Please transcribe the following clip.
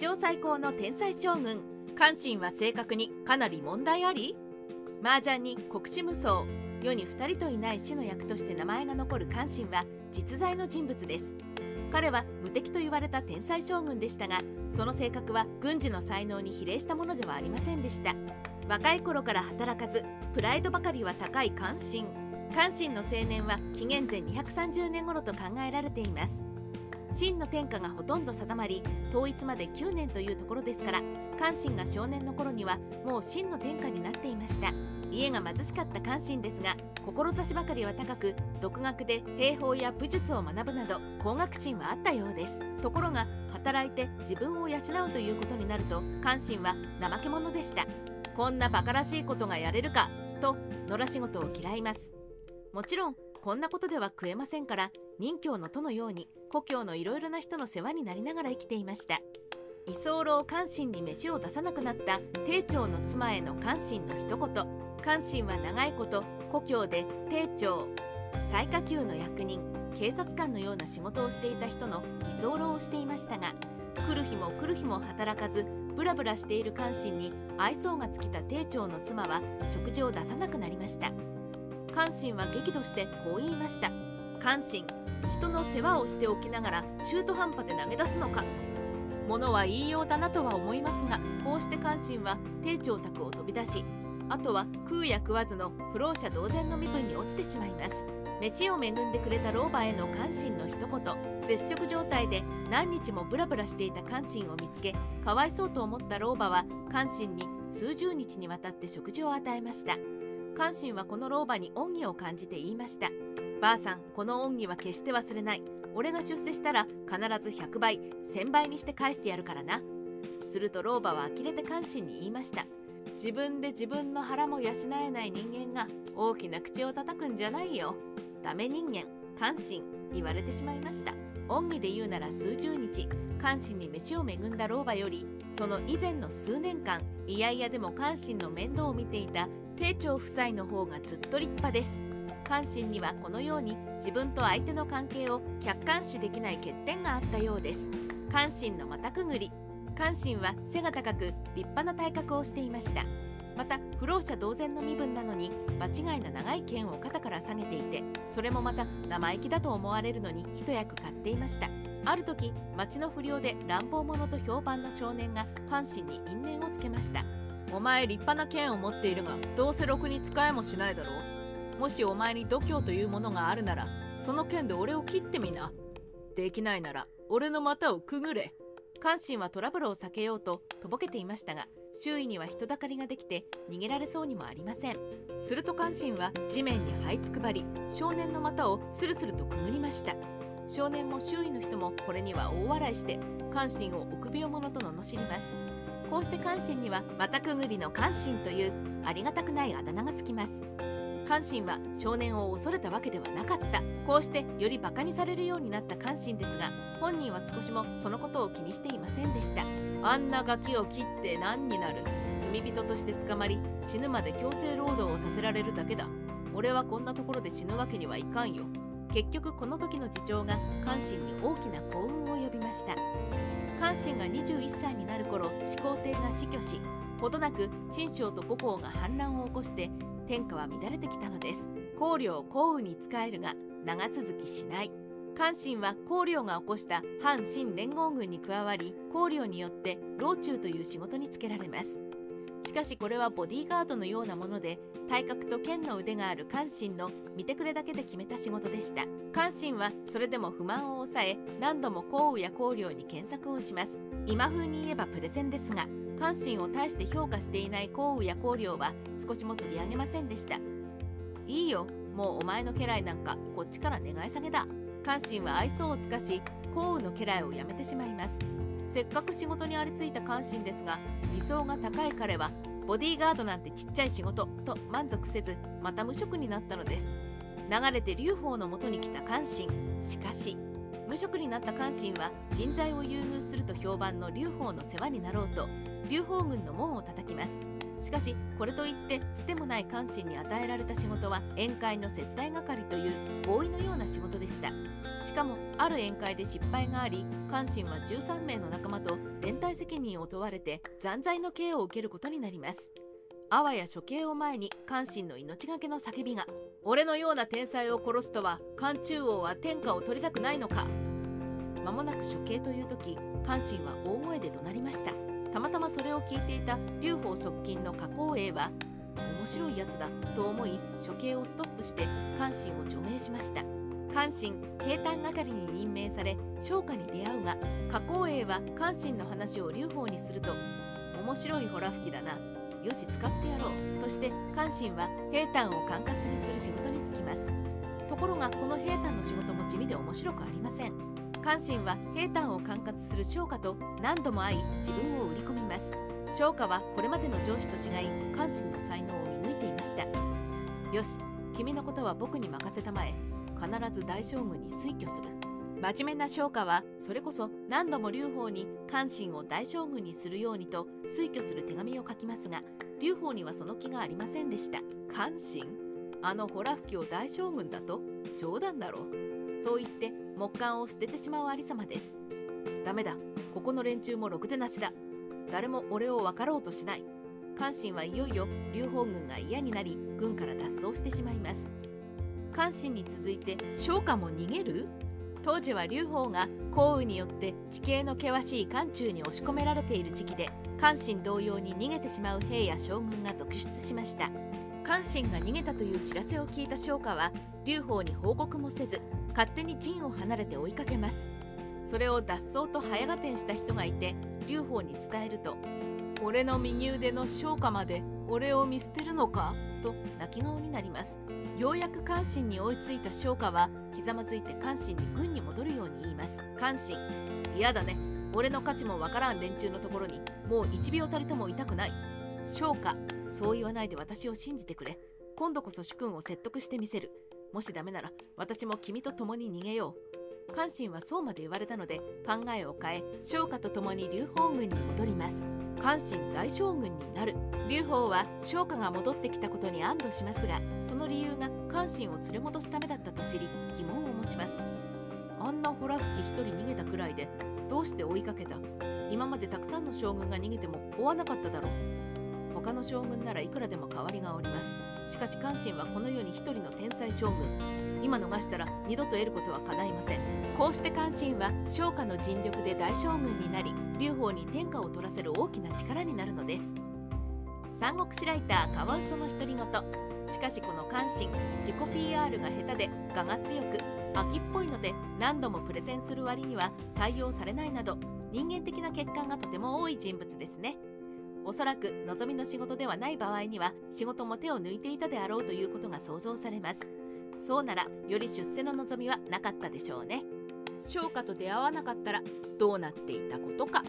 上最高の天才将軍。関心は正確にかなり問題あり？麻雀に国士無双。世に2人といない死の役として名前が残る関心は実在の人物です。彼は無敵と言われた天才将軍でしたがその性格は軍事の才能に比例したものではありませんでした。若い頃から働かずプライドばかりは高い関心。関心の青年は紀元前230年頃と考えられています。真の天下がほとんど定まり統一まで9年というところですから関心が少年の頃にはもう真の天下になっていました。家が貧しかった関心ですが志ばかりは高く独学で兵法や武術を学ぶなど工学心はあったようです。ところが働いて自分を養うということになると関心は怠け者でした。こんなバカらしいことがやれるかと野良仕事を嫌います。もちろんこんなことでは食えませんから任教の都のように故郷のいろいろな人の世話になりながら生きていました。居候関心に飯を出さなくなった帝長の妻への関心の一言。関心は長いこと故郷で帝長最下級の役人警察官のような仕事をしていた人の居候をしていましたが来る日も来る日も働かずブラブラしている関心に愛想が尽きた帝長の妻は食事を出さなくなりました。関心は激怒してこう言いました。関心。人の世話をしておきながら中途半端で投げ出すのか。物は言いようだなとは思いますがこうして関心は帝長宅を飛び出しあとは食うや食わずの不老者同然の身分に落ちてしまいます。飯を恵んでくれた老婆への関心の一言。絶食状態で何日もブラブラしていた関心を見つけかわいそうと思った老婆は関心に数十日にわたって食事を与えました。関心はこの老婆に恩義を感じて言いました。ばあさんこの恩義は決して忘れない。俺が出世したら必ず100倍1000倍にして返してやるからな。すると老婆は呆れて関心に言いました。自分で自分の腹も養えない人間が大きな口を叩くんじゃないよ。ダメ人間関心言われてしまいました。恩義で言うなら数十日関心に飯を恵んだ老婆よりその以前の数年間いやいやでも関心の面倒を見ていた帝長夫妻の方がずっと立派です。関心にはこのように自分と相手の関係を客観視できない欠点があったようです。関心の股くぐり。関心は背が高く立派な体格をしていました。また不老者同然の身分なのに場違いな長い剣を肩から下げていてそれもまた生意気だと思われるのに一役買っていました。ある時町の不良で乱暴者と評判の少年が関心に因縁をつけましたお前立派な剣を持っているがどうせろくに使えもしないだろう？もしお前に度胸というものがあるならその剣で俺を切ってみな。できないなら俺の股をくぐれ。関心はトラブルを避けようととぼけていましたが周囲には人だかりができて逃げられそうにもありません。すると関心は地面に這いつくばり少年の股をスルスルとくぐりました。少年も周囲の人もこれには大笑いして関心を臆病者と罵ります。こうして関心には股くぐりの関心というありがたくないあだ名がつきます。関心は少年を恐れたわけではなかった。こうしてよりバカにされるようになった関心ですが本人は少しもそのことを気にしていませんでした。あんなガキを切って何になる。罪人として捕まり死ぬまで強制労働をさせられるだけだ。俺はこんなところで死ぬわけにはいかんよ。結局この時の次長が関心に大きな幸運を呼びました。関心が21歳になる頃始皇帝が死去しほどなく陳将と五皇が反乱を起こして天下は乱れてきたのです。公領降雨に仕えるが長続きしない。関心は公領が起こした反新連合軍に加わり公領によって老中という仕事に就けられます。しかしこれはボディーガードのようなもので体格と剣の腕がある関心の見てくれだけで決めた仕事でした。関心はそれでも不満を抑え何度も降雨や公領に検索をします。今風に言えばプレゼンですが関心を大して評価していない降雨や光領は少しも取り上げませんでした。いいよもうお前の家来なんかこっちから願い下げだ。関心は愛想を尽かし降雨の家来をやめてしまいます。せっかく仕事にありついた関心ですが理想が高い彼はボディーガードなんてちっちゃい仕事と満足せずまた無職になったのです。流れて劉邦のもとに来た関心。しかし無職になった関心は人材を優遇すると評判の劉邦の世話になろうと劉邦軍の門を叩きます。しかしこれといってつてもない関心に与えられた仕事は宴会の接待係というボーイのような仕事でした。しかもある宴会で失敗があり関心は13名の仲間と連帯責任を問われて残罪の刑を受けることになります。あわや処刑を前に関心の命がけの叫びが俺のような天才を殺すとは漢中王は天下を取りたくないのか。間もなく処刑という時関心は大声で怒鳴りました。たまたまそれを聞いていた劉邦側近の加工英は面白いやつだと思い処刑をストップして関心を除名しました。関心平坦係に任命され商家に出会うが加工英は関心の話を劉邦にすると面白いほら吹きだな。よし使ってやろう。として関心は平坦を管轄にする仕事に就きます。ところがこの平坦の仕事も地味で面白くありません。関心は平坦を管轄する商家と何度も会い自分を売り込みます。商家はこれまでの上司と違い関心の才能を見抜いていました。よし君のことは僕に任せたまえ。必ず大将軍に推挙する。真面目な商家はそれこそ何度も劉邦に関心を大将軍にするようにと推挙する手紙を書きますが劉邦にはその気がありませんでした。関心？あのホラ吹きを大将軍だと？冗談だろう。そう言って木簡を捨ててしまう有様です。ダメだ。ここの連中もろくでなしだ。誰も俺を分かろうとしない。関心はいよいよ劉邦軍が嫌になり軍から脱走してしまいます。関心に続いて商家も逃げる？当時は劉邦が降雨によって地形の険しい漢中に押し込められている時期で関心同様に逃げてしまう兵や将軍が続出しました。関心が逃げたという知らせを聞いた商家は劉邦に報告もせず勝手に陣を離れて追いかけます。それを脱走と早合点した人がいて劉邦に伝えると「俺の右腕の商家まで俺を見捨てるのか?」と泣き顔になります。ようやく関心に追いついた商家はひざまずいて関心に軍に戻るように言います。関心。嫌だね。俺の価値もわからん連中のところにもう1秒たりともいたくない。商家そう言わないで私を信じてくれ。今度こそ主君を説得してみせる。もしダメなら私も君と共に逃げよう。関心はそうまで言われたので考えを変え商家と共に劉邦軍に戻関心大将軍になる。劉邦は商家が戻ってきたことに安堵しますがその理由が関心を連れ戻すためだったと知り疑問を持ちます。あんなホラ吹き一人逃げたくらいでどうして追いかけた？今までたくさんの将軍が逃げても追わなかっただろう。他の将軍ならいくらでも代わりがおります。しかし関心はこの世に一人の天才将軍。今逃したら二度と得ることは叶いません。こうして関心は商家の尽力で大将軍になり劉邦に天下を取らせる大きな力になるのです。三国志ライターカワウソの独り言。しかしこの関心自己 PR が下手で我が強く秋っぽいので何度もプレゼンする割には採用されないなど人間的な欠陥がとても多い人物ですね。おそらく望みの仕事ではない場合には仕事も手を抜いていたであろうということが想像されます。そうならより出世の望みはなかったでしょうね。商家と出会わなかったらどうなっていたことか。